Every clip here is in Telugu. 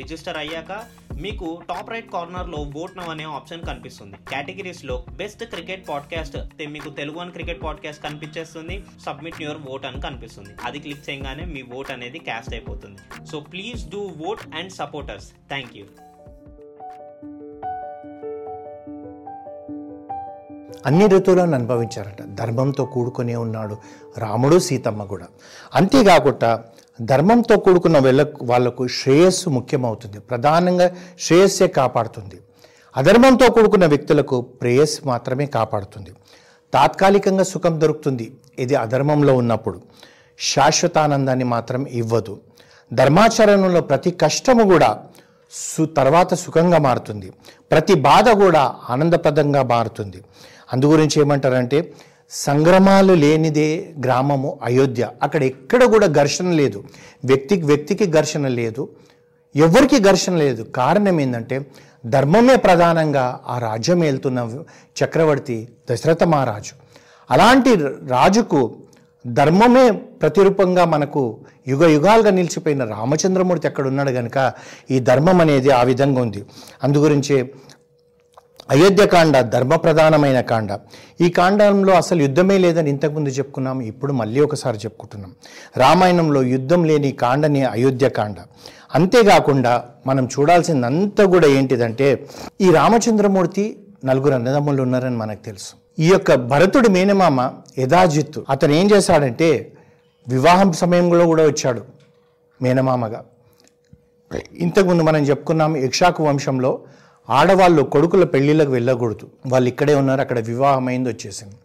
రిజిస్టర్ అయ్యాక మీకు టాప్ రైట్ కార్నర్లో ఓట్ నవ్ అనే ఆప్షన్ కనిపిస్తుంది. కేటగిరీస్లో బెస్ట్ క్రికెట్ పాడ్కాస్ట్ మీకు తెలుగు అని క్రికెట్ పాడ్కాస్ట్ కనిపించేస్తుంది. సబ్మిట్ యువర్ ఓట్ అని కనిపిస్తుంది. అది క్లిక్ చేయగానే మీ ఓట్ అనేది క్యాస్ట్ అయిపోతుంది. So please do vote and supporters thank you అన్ని ఋతువులను అనుభవించారట. ధర్మంతో కూడుకునే ఉన్నాడు రాముడు సీతమ్మ కూడా. అంతేకాకుండా ధర్మంతో కూడుకున్న వెళ్ళ వాళ్ళకు శ్రేయస్సు ముఖ్యమవుతుంది. ప్రధానంగా శ్రేయస్సే కాపాడుతుంది. అధర్మంతో కూడుకున్న వ్యక్తులకు ప్రేయస్సు మాత్రమే కాపాడుతుంది. తాత్కాలికంగా సుఖం దొరుకుతుంది. ఇది అధర్మంలో ఉన్నప్పుడు. శాశ్వతానందాన్ని మాత్రం ఇవ్వదు. ధర్మాచరణలో ప్రతి కష్టము కూడా సు తర్వాత సుఖంగా మారుతుంది. ప్రతి బాధ కూడా ఆనందప్రదంగా మారుతుంది. అందుగురించి ఏమంటారంటే సంగ్రమాలు లేనిదే గ్రామము అయోధ్య. అక్కడ ఎక్కడ కూడా ఘర్షణ లేదు. వ్యక్తికి వ్యక్తికి ఘర్షణ లేదు. ఎవరికి ఘర్షణ లేదు. కారణం ఏంటంటే ధర్మమే ప్రధానంగా ఆ రాజ్యం వెళ్తున్న చక్రవర్తి దశరథ మహారాజు. అలాంటి రాజుకు ధర్మమే ప్రతిరూపంగా మనకు యుగ యుగాలుగా నిలిచిపోయిన రామచంద్రమూర్తి అక్కడ ఉన్నాడు కనుక ఈ ధర్మం అనేది ఆ విధంగా ఉంది. అందుగురించే అయోధ్యకాండ ధర్మ ప్రధానమైన కాండ. ఈ కాండంలో అసలు యుద్ధమే లేదని ఇంతకుముందు చెప్పుకున్నాం ఇప్పుడు మళ్ళీ ఒకసారి చెప్పుకుంటున్నాం. రామాయణంలో యుద్ధం లేని కాండనే అయోధ్యకాండ అంతేకాకుండా మనం చూడాల్సిందంతా కూడా ఏంటిదంటే ఈ రామచంద్రమూర్తి నలుగురు అన్నదమ్ములు ఉన్నారని మనకు తెలుసు. ఈ యొక్క భరతుడి మేనమామ యథాజిత్తు అతను ఏం చేశాడంటే వివాహం సమయంలో కూడా వచ్చాడు మేనమామగా. ఇంతకుముందు మనం చెప్పుకున్నాం యక్షాకు వంశంలో ఆడవాళ్ళు కొడుకుల పెళ్ళిళ్ళకు వెళ్ళకూడదు. వాళ్ళు ఇక్కడే ఉన్నారు అక్కడ వివాహం అయింది వచ్చేసింది.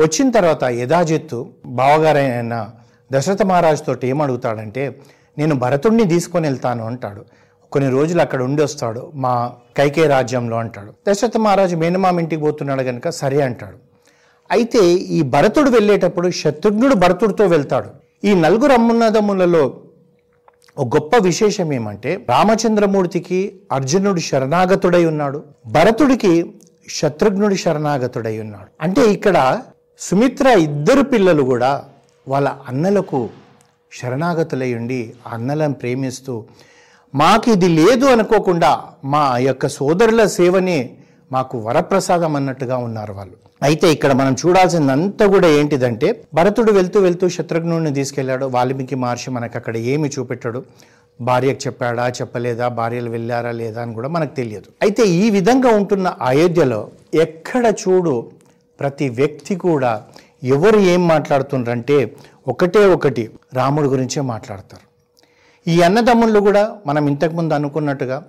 వచ్చిన తర్వాత యథాజిత్తు బావగారైన దశరథ మహారాజు తోటి ఏమడుగుతాడంటే నేను భరతుడిని తీసుకొని వెళ్తాను అంటాడు. కొన్ని రోజులు అక్కడ ఉండి వస్తాడు మా కైకే రాజ్యంలో అంటాడు. దశరథ మహారాజు మేనమామ ఇంటికి పోతున్నాడు కనుక సరే అంటాడు. అయితే ఈ భరతుడు వెళ్ళేటప్పుడు శత్రుఘ్నుడు భరతుడితో వెళ్తాడు. ఈ నలుగురు అమ్మున్నదమ్ములలో ఒక గొప్ప విశేషం ఏమంటే రామచంద్రమూర్తికి అర్జునుడు శరణాగతుడై ఉన్నాడు భరతుడికి శత్రుఘ్నుడి శరణాగతుడై ఉన్నాడు. అంటే ఇక్కడ సుమిత్ర ఇద్దరు పిల్లలు కూడా వాళ్ళ అన్నలకు శరణాగతులై ఉండి అన్నలను ప్రేమిస్తూ మాకు ఇది లేదు అనుకోకుండా మా యొక్క సోదరుల సేవనే మాకు వరప్రసాదం అన్నట్టుగా ఉన్నారు వాళ్ళు. అయితే ఇక్కడ మనం చూడాల్సిందంతా కూడా ఏంటిదంటే భరతుడు వెళ్తూ వెళ్తూ శత్రుఘ్నుడిని తీసుకెళ్ళాడు వాల్మీకి మహర్షి మనకు అక్కడ ఏమి చూపెట్టాడు? భార్యకు చెప్పాడా? చెప్పలేదా? భార్యలు వెళ్ళారా? లేదా? అని కూడా మనకు తెలియదు. అయితే ఈ విధంగా ఉంటున్న అయోధ్యలో ఎక్కడ చూడు ప్రతి వ్యక్తి కూడా ఎవరు ఏం మాట్లాడుతుండ్రంటే ఒకటే ఒకటి రాముడి గురించే మాట్లాడతారు. ఈ అన్నదమ్ముళ్ళు కూడా మనం ఇంతకుముందు అనుకున్నట్టుగా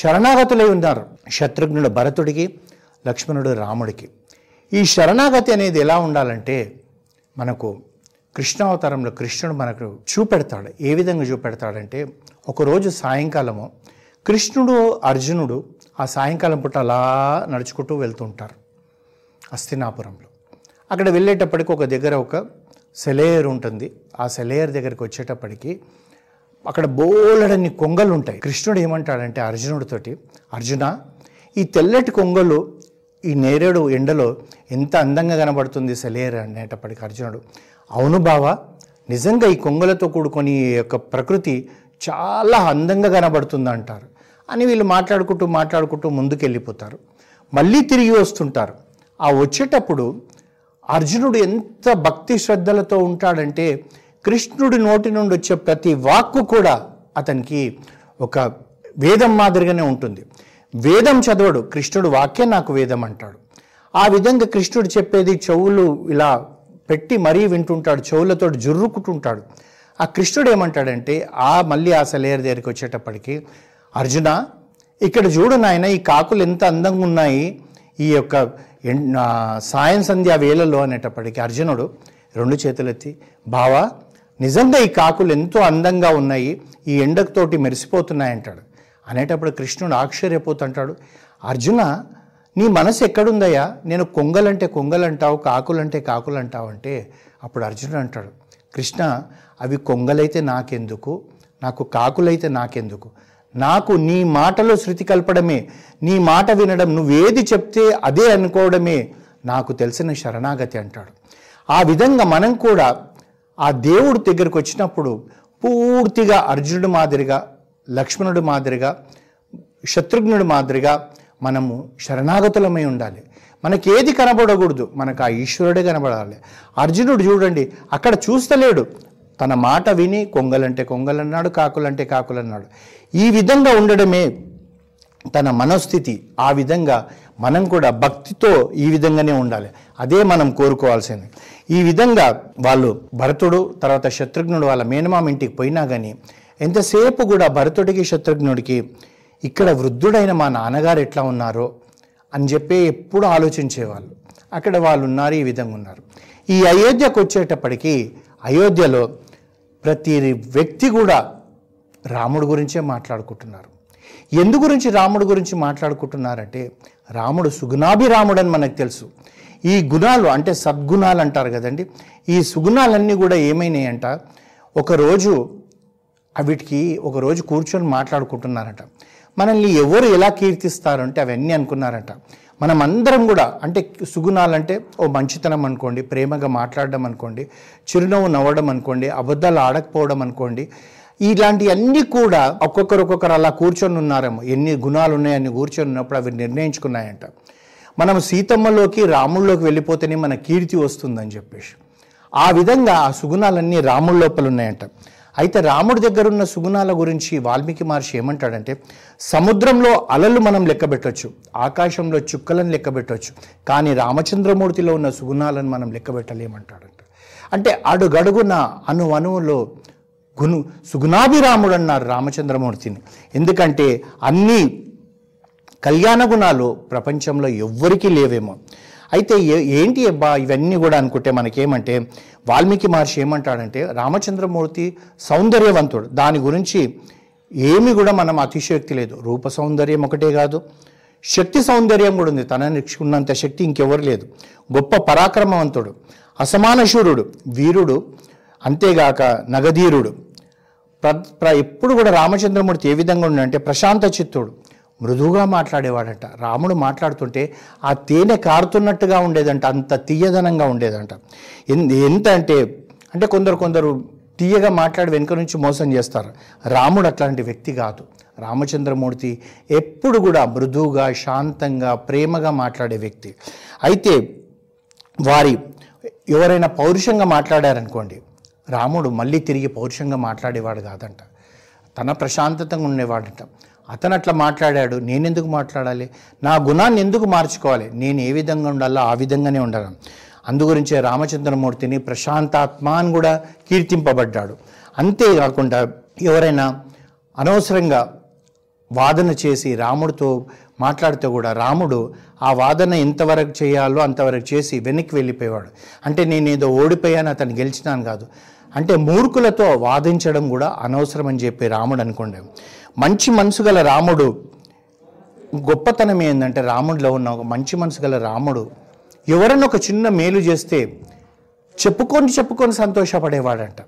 శరణాగతులై ఉన్నారు. శత్రుఘ్నుడు భరతుడికి లక్ష్మణుడు రాముడికి. ఈ శరణాగతి అనేది ఎలా ఉండాలంటే మనకు కృష్ణావతారంలో కృష్ణుడు మనకు చూపెడతాడు. ఏ విధంగా చూపెడతాడంటే ఒకరోజు సాయంకాలము కృష్ణుడు అర్జునుడు ఆ సాయంకాలం పూట అలా నడుచుకుంటూ వెళ్తుంటారు అస్థినాపురంలో అక్కడ వెళ్ళేటప్పటికి ఒక దగ్గర ఒక సెలేయర్ ఉంటుంది. ఆ సెలేయర్ దగ్గరికి వచ్చేటప్పటికి అక్కడ బోలెడన్ని కొంగలు ఉంటాయి. కృష్ణుడు ఏమంటాడంటే అర్జునుడితోటి అర్జున ఈ తెల్లటి కొంగలు ఈ నేరేడు ఎండలో ఎంత అందంగా కనబడుతుంది సెలేరు అనేటప్పటికి అర్జునుడు. అవును బావా నిజంగా ఈ కొంగలతో కూడుకొని యొక్క ప్రకృతి చాలా అందంగా కనబడుతుంది అంటారు అని వీళ్ళు మాట్లాడుకుంటూ మాట్లాడుకుంటూ ముందుకెళ్ళిపోతారు. మళ్ళీ తిరిగి వస్తుంటారు. ఆ వచ్చేటప్పుడు అర్జునుడు ఎంత భక్తి శ్రద్ధలతో ఉంటాడంటే కృష్ణుడి నోటి నుండి వచ్చే ప్రతి వాక్కు కూడా అతనికి ఒక వేదం మాదిరిగానే ఉంటుంది. వేదం చదవడు కృష్ణుడు వాక్యం నాకు వేదం అంటాడు. ఆ విధంగా కృష్ణుడు చెప్పేది చెవులు ఇలా పెట్టి మరీ వింటుంటాడు చెవులతో జుర్రుకుంటుంటాడు. ఆ కృష్ణుడు ఏమంటాడంటే ఆ మళ్ళీ ఆ సెలేయర్ దగ్గరికి వచ్చేటప్పటికి అర్జున ఇక్కడ చూడు నాయన ఈ కాకులు ఎంత అందంగా ఉన్నాయి. ఈ యొక్క ఎన్- సాయం సంధ్యా వేళలో అనేటప్పటికి అర్జునుడు రెండు చేతులెత్తి బావా నిజంగా ఈ కాకులు ఎంతో అందంగా ఉన్నాయి. ఈ ఎండతోటి మెరిసిపోతున్నాయంటాడు. అనేటప్పుడు కృష్ణుడు ఆశ్చర్యపోతుంటాడు. అర్జున నీ మనసు ఎక్కడుందయ్యా? నేను కొంగలంటే కొంగలంటావు కాకులంటే కాకులంటావు అంటే అప్పుడు అర్జునుడు అంటాడు. కృష్ణ అవి కొంగలైతే నాకెందుకు? నాకు కాకులైతే నాకెందుకు? నాకు నీ మాటలో శృతి కలపడమే నీ మాట వినడం నువ్వేది చెప్తే అదే అనుకోవడమే నాకు తెలిసిన శరణాగతి అంటాడు. ఆ విధంగా మనం కూడా ఆ దేవుడి దగ్గరకు వచ్చినప్పుడు పూర్తిగా అర్జునుడి మాదిరిగా లక్ష్మణుడు మాదిరిగా శత్రుఘ్నుడి మాదిరిగా మనము శరణాగతులమై ఉండాలి. మనకి ఏది కనబడకూడదు మనకు ఆ ఈశ్వరుడే కనబడాలి. అర్జునుడు చూడండి అక్కడ చూస్తలేడు. తన మాట విని కొంగలంటే కొంగలన్నాడు కాకులంటే కాకులన్నాడు. ఈ విధంగా ఉండడమే తన మనోస్థితి. ఆ విధంగా మనం కూడా భక్తితో ఈ విధంగానే ఉండాలి. అదే మనం కోరుకోవాల్సింది. ఈ విధంగా వాళ్ళు భరతుడు తర్వాత శత్రుఘ్నుడు వాళ్ళ మేనమామ ఇంటికి పోయినా కానీ ఎంతసేపు కూడా భరతుడికి శత్రుఘ్నుడికి ఇక్కడ వృద్ధుడైన మా నాన్నగారు ఎట్లా ఉన్నారో అని చెప్పి ఎప్పుడు ఆలోచించేవాళ్ళు. అక్కడ వాళ్ళు ఉన్నారు ఈ విధంగా ఉన్నారు. ఈ అయోధ్యకు వచ్చేటప్పటికి అయోధ్యలో ప్రతి వ్యక్తి కూడా రాముడు గురించే మాట్లాడుకుంటున్నారు. ఎందు గురించి రాముడు గురించి మాట్లాడుకుంటున్నారంటే రాముడు సుగుణాభిరాముడు అని మనకు తెలుసు. ఈ గుణాలు అంటే సద్గుణాలు అంటారు కదండి. ఈ సుగుణాలన్నీ కూడా ఏమైనాయంట ఒకరోజు వీటికి ఒకరోజు కూర్చొని మాట్లాడుకుంటున్నారట. మనల్ని ఎవరు ఎలా కీర్తిస్తారంటే అవన్నీ అనుకున్నారట. మనం అందరం కూడా అంటే సుగుణాలంటే ఓ మంచితనం అనుకోండి ప్రేమగా మాట్లాడడం అనుకోండి చిరునవ్వు నవ్వడం అనుకోండి అబద్ధాలు ఆడకపోవడం అనుకోండి ఇలాంటివన్నీ కూడా ఒక్కొక్కరు ఒక్కొక్కరు అలా కూర్చొని ఉన్నారేమో. ఎన్ని గుణాలు ఉన్నాయని కూర్చొని ఉన్నప్పుడు అవి నిర్ణయించుకున్నాయంట. మనం సీతమ్మలోకి రాముల్లోకి వెళ్ళిపోతేనే మన కీర్తి వస్తుందని చెప్పేసి. ఆ విధంగా ఆ సుగుణాలన్నీ రాముల లోపల ఉన్నాయంట అయితే రాముడి దగ్గరున్న సుగుణాల గురించి వాల్మీకి మహర్షి ఏమంటాడంటే సముద్రంలో అలలు మనం లెక్కబెట్టవచ్చు ఆకాశంలో చుక్కలను లెక్కబెట్టవచ్చు కానీ రామచంద్రమూర్తిలో ఉన్న సుగుణాలను మనం లెక్కబెట్టలేమంటాడంట అంటే అడుగడుగున అణు అణువులో గును సుగుణాభిరాముడు అన్నారు రామచంద్రమూర్తిని. ఎందుకంటే అన్నీ కళ్యాణ గుణాలు ప్రపంచంలో ఎవ్వరికీ లేవేమో. అయితే ఏంటి అబ్బా ఇవన్నీ కూడా అనుకుంటే మనకేమంటే వాల్మీకి మహర్షి ఏమంటాడంటే రామచంద్రమూర్తి సౌందర్యవంతుడు. దాని గురించి ఏమి కూడా మనం అతిశయోక్తి లేదు. రూప సౌందర్యం ఒకటే కాదు శక్తి సౌందర్యం కూడా ఉంది. తనని ఉన్నంత శక్తి ఇంకెవరు లేదు. గొప్ప పరాక్రమవంతుడు అసమాన శూరుడు వీరుడు అంతేగాక నగధీరుడు. ప్ర ప్ర- ఎప్పుడు కూడా రామచంద్రమూర్తి ఏ విధంగా ఉండంటే ప్రశాంత చిత్తుడు. మృదువుగా మాట్లాడేవాడంట. రాముడు మాట్లాడుతుంటే ఆ తేనె కారుతున్నట్టుగా ఉండేదంట అంత తీయదనంగా ఉండేదంట. ఎంత అంటే అంటే కొందరు కొందరు తీయగా మాట్లాడి వెనుక నుంచి మోసం చేస్తారు. రాముడు అట్లాంటి వ్యక్తి కాదు. రామచంద్రమూర్తి ఎప్పుడు కూడా మృదువుగా శాంతంగా ప్రేమగా మాట్లాడే వ్యక్తి. అయితే వారి ఎవరైనా పౌరుషంగా మాట్లాడారనుకోండి రాముడు మళ్ళీ తిరిగి పౌరుషంగా మాట్లాడేవాడు కాదంట. తన ప్రశాంతతంగా ఉండేవాడంట. అతను అట్లా మాట్లాడాడు నేనెందుకు మాట్లాడాలి? నా గుణాన్ని ఎందుకు మార్చుకోవాలి? నేను ఏ విధంగా ఉండాలో ఆ విధంగానే ఉండాలి. అందుగురించే రామచంద్రమూర్తిని ప్రశాంతాత్మ అని కూడా కీర్తింపబడ్డాడు. అంతేకాకుండా ఎవరైనా అనవసరంగా వాదన చేసి రాముడితో మాట్లాడితే కూడా రాముడు ఆ వాదన ఎంతవరకు చేయాలో అంతవరకు చేసి వెనక్కి వెళ్ళిపోయేవాడు. అంటే నేను ఏదో ఓడిపోయాను అతను గెలిచినాను కాదు. అంటే మూర్ఖులతో వాదించడం కూడా అనవసరం అని చెప్పి రాముడు అనుకోండి. మంచి మనసు గల రాముడు గొప్పతనం ఏంటంటే రాముడిలో ఉన్న ఒక మంచి మనసు గల రాముడు ఎవరైనా ఒక చిన్న మేలు చేస్తే చెప్పుకొని చెప్పుకొని సంతోషపడేవాడంట.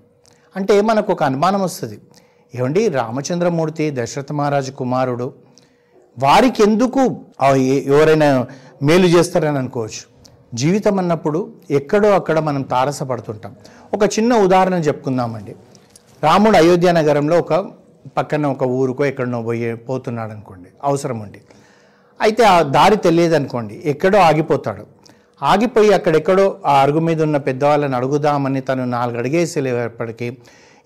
అంటే మనకు ఒక అనుమానం వస్తుంది. ఏమండి? రామచంద్రమూర్తి దశరథ మహారాజు కుమారుడు వారికి ఎందుకు ఎవరైనా మేలు చేస్తారని అనుకోవచ్చు? జీవితం అన్నప్పుడు ఎక్కడో అక్కడ మనం తారసపడుతుంటాం. ఒక చిన్న ఉదాహరణ చెప్పుకుందామండి. రాముడు అయోధ్య నగరంలో ఒక పక్కన ఒక ఊరుకో ఎక్కడనో పోయి పోతున్నాడు అనుకోండి అవసరం ఉండి అయితే ఆ దారి తెలియదు అనుకోండి ఎక్కడో ఆగిపోతాడు. ఆగిపోయి అక్కడెక్కడో ఆ అరుగు మీద ఉన్న పెద్దవాళ్ళని అడుగుదామని తను నాలుగు అడిగేసేపటికి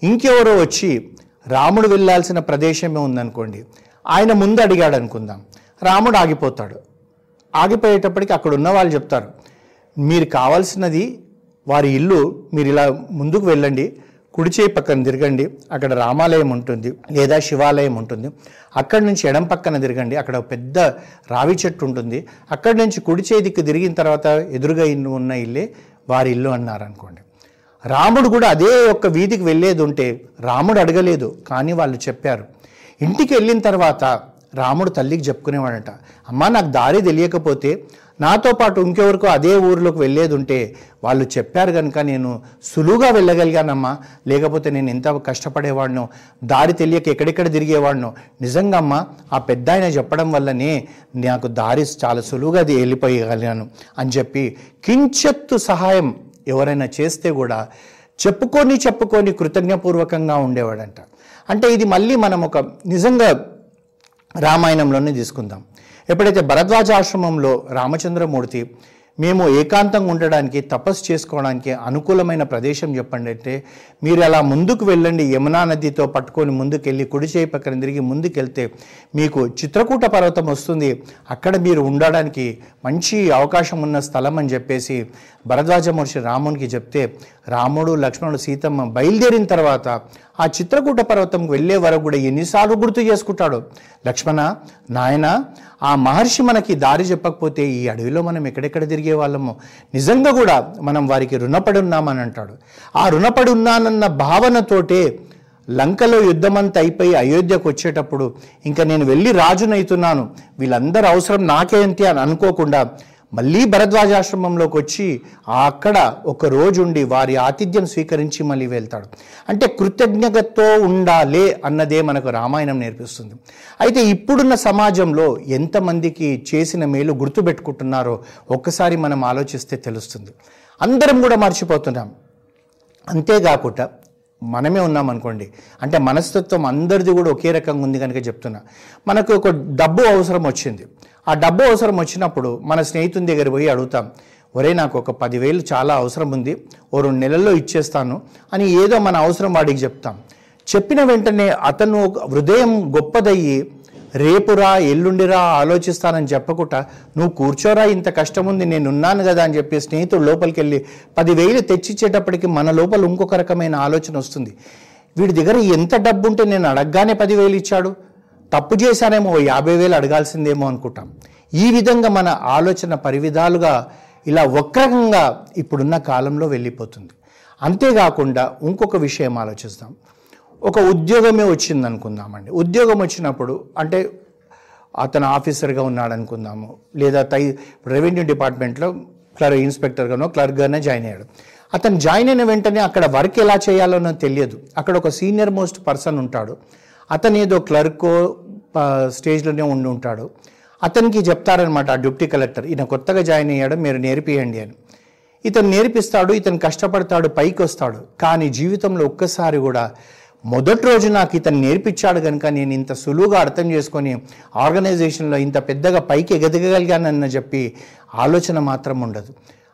ఇంకెవరో వచ్చి రాముడు వెళ్ళాల్సిన ప్రదేశమే ఉందనుకోండి ఆయన ముందు అడిగాడు అనుకుందాం రాముడు ఆగిపోతాడు. ఆగిపోయేటప్పటికి అక్కడ ఉన్న వాళ్ళు చెప్తారు. మీరు కావాల్సినది వారి ఇల్లు మీరు ఇలా ముందుకు వెళ్ళండి కుడిచేయి పక్కన తిరగండి అక్కడ రామాలయం ఉంటుంది లేదా శివాలయం ఉంటుంది. అక్కడి నుంచి ఎడం పక్కన తిరగండి అక్కడ ఒక పెద్ద రావి చెట్టు ఉంటుంది. అక్కడి నుంచి కుడి దిక్కు తిరిగిన తర్వాత ఎదురుగా ఇల్లు ఉన్న ఇల్లే వారి ఇల్లు అన్నారు అనుకోండి రాముడు కూడా అదే ఒక్క వీధికి వెళ్ళేది ఉంటే రాముడు అడగలేదు కానీ వాళ్ళు చెప్పారు. ఇంటికి వెళ్ళిన తర్వాత రాముడు తల్లికి చెప్పుకునేవాడట అమ్మ నాకు దారి తెలియకపోతే నాతో పాటు ఇంకెవరికో అదే ఊరిలోకి వెళ్ళేది ఉంటే వాళ్ళు చెప్పారు కనుక నేను సులువుగా వెళ్ళగలిగానమ్మా. లేకపోతే నేను ఎంత కష్టపడేవాడినో దారి తెలియక ఎక్కడెక్కడ తిరిగేవాడినో. నిజంగా అమ్మా ఆ పెద్ద ఆయన చెప్పడం వల్లనే నాకు దారి చాలా సులువుగా అది వెళ్ళిపోయగలిగాను అని చెప్పి కించెత్తు సహాయం ఎవరైనా చేస్తే కూడా చెప్పుకొని చెప్పుకొని కృతజ్ఞపూర్వకంగా ఉండేవాడంట. అంటే ఇది మళ్ళీ మనం ఒక నిజంగా రామాయణంలోనే తీసుకుందాం. ఎప్పుడైతే భరద్వాజ ఆశ్రమంలో రామచంద్రమూర్తి మేము ఏకాంతంగా ఉండడానికి తపస్సు చేసుకోవడానికి అనుకూలమైన ప్రదేశం చెప్పండి అంటే మీరు అలా ముందుకు వెళ్ళండి యమునా నదితో పట్టుకొని ముందుకెళ్ళి కుడి చేయి పక్కన తిరిగి ముందుకెళ్తే మీకు చిత్రకూట పర్వతం వస్తుంది. అక్కడ మీరు ఉండడానికి మంచి అవకాశం ఉన్న స్థలం అని చెప్పేసి భరద్వాజ మహర్షి రామునికి చెప్తే రాముడు లక్ష్మణుడు సీతమ్మ బయలుదేరిన తర్వాత ఆ చిత్రకూట పర్వతం వెళ్ళే వరకు కూడా ఎన్నిసార్లు గుర్తు చేసుకుంటాడు? లక్ష్మణ నాయన ఆ మహర్షి మనకి దారి చెప్పకపోతే ఈ అడవిలో మనం ఎక్కడెక్కడ తిరిగే వాళ్ళము? నిజంగా కూడా మనం వారికి రుణపడి ఉన్నామని అంటాడు. ఆ రుణపడి ఉన్నానన్న భావనతోటే లంకలో యుద్ధమంతా అయిపోయి అయోధ్యకు వచ్చేటప్పుడు ఇంకా నేను వెళ్ళి రాజునైతున్నాను. వీళ్ళందరూ అవసరం నాకేంటి అని అనుకోకుండా మళ్ళీ భరద్వాజాశ్రమంలోకి వచ్చి అక్కడ ఒక రోజు ఉండి వారి ఆతిథ్యం స్వీకరించి మళ్ళీ వెళ్తాడు. అంటే కృతజ్ఞతతో ఉండాలే అన్నదే మనకు రామాయణం నేర్పిస్తుంది. అయితే ఇప్పుడున్న సమాజంలో ఎంతమందికి చేసిన మేలు గుర్తుపెట్టుకుంటున్నారో ఒక్కసారి మనం ఆలోచిస్తే తెలుస్తుంది. అందరం కూడా మర్చిపోతున్నాం. అంతేకాకుండా మనమే ఉన్నాం అనుకోండి అంటే మనస్తత్వం అందరిది కూడా ఒకే రకంగా ఉంది కనుక చెప్తున్నా. మనకు ఒక డబ్బు అవసరం వచ్చింది. ఆ డబ్బు అవసరం వచ్చినప్పుడు మన స్నేహితుని దగ్గర పోయి అడుగుతాం ఒరే నాకు ఒక పదివేలు చాలా అవసరం ఉంది ఓ రెండు నెలల్లో ఇచ్చేస్తాను అని ఏదో మన అవసరం వాడికి చెప్తాం. చెప్పిన వెంటనే అతను హృదయం గొప్పదయ్యి రేపురా ఎల్లుండిరా ఆలోచిస్తానని చెప్పకుండా నువ్వు కూర్చోరా ఇంత కష్టం ఉంది నేను ఉన్నాను కదా అని చెప్పి స్నేహితుడు లోపలికి వెళ్ళి పదివేలు తెచ్చిచ్చేటప్పటికి మన లోపల ఇంకొక రకమైన ఆలోచన వస్తుంది. వీడి దగ్గర ఎంత డబ్బు ఉంటే నేను అడగగానే పదివేలు ఇచ్చాడు. తప్పు చేశానేమో ఓ యాభై వేలు అడగాల్సిందేమో అనుకుంటాం. ఈ విధంగా మన ఆలోచన పరివిధాలుగా ఇలా వక్రంగా ఇప్పుడున్న కాలంలో వెళ్ళిపోతుంది. అంతేకాకుండా ఇంకొక విషయం ఆలోచిస్తాం. ఒక ఉద్యోగమే వచ్చింది అనుకుందామండి ఉద్యోగం వచ్చినప్పుడు అంటే అతను ఆఫీసర్గా ఉన్నాడు అనుకుందాము లేదా తై రెవెన్యూ డిపార్ట్మెంట్లో క్లర్ ఇన్స్పెక్టర్గానో క్లర్క్గానే జాయిన్ అయ్యాడు. అతను జాయిన్ అయిన వెంటనే అక్కడ వర్క్ ఎలా చేయాలో తెలియదు. అక్కడ ఒక సీనియర్ మోస్ట్ పర్సన్ ఉంటాడు. అతను ఏదో క్లర్కో స్టేజ్లోనే ఉండి ఉంటాడు. అతనికి చెప్తారనమాట ఆ డిప్యూటీ కలెక్టర్ ఈయన కొత్తగా జాయిన్ అయ్యాడు మీరు నేర్పియండి అని. ఇతను నేర్పిస్తాడు ఇతను కష్టపడతాడు పైకి వస్తాడు. కానీ జీవితంలో ఒక్కసారి కూడా మొదటి రోజు నాకు ఇతను నేర్పించాడు కనుక నేను ఇంత సులువుగా అర్థం చేసుకొని ఆర్గనైజేషన్లో ఇంత పెద్దగా పైకి ఎగదగలిగానన్న చెప్పి ఆలోచన మాత్రం ఉండదు.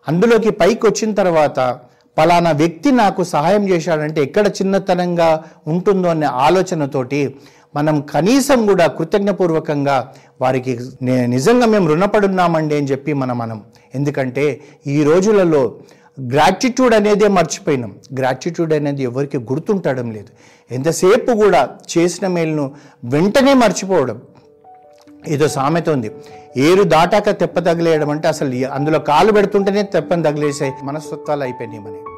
అందులోకి పైకి వచ్చిన తర్వాత పలానా వ్యక్తి నాకు సహాయం చేశాడంటే ఎక్కడ చిన్నతనంగా ఉంటుందో అనే ఆలోచనతోటి మనం కనీసం కూడా కృతజ్ఞపూర్వకంగా వారికి నే- నిజంగా మేము రుణపడున్నామండి అని చెప్పి మనం మనం ఎందుకంటే ఈ రోజులలో గ్రాటిట్యూడ్ అనేదే మర్చిపోయినాం. గ్రాటిట్యూడ్ అనేది ఎవరికి గుర్తుండడం లేదు. ఎంతసేపు కూడా చేసిన మేలును వెంటనే మర్చిపోవడం ఏదో సామెత ఉంది. ఏరు దాటాక తెప్ప తగిలేయడం అంటే అసలు అందులో కాలు పెడుతుంటేనే తెప్పని తగిలేసే మనస్తత్వాలు అయిపోయినాయి మనకి.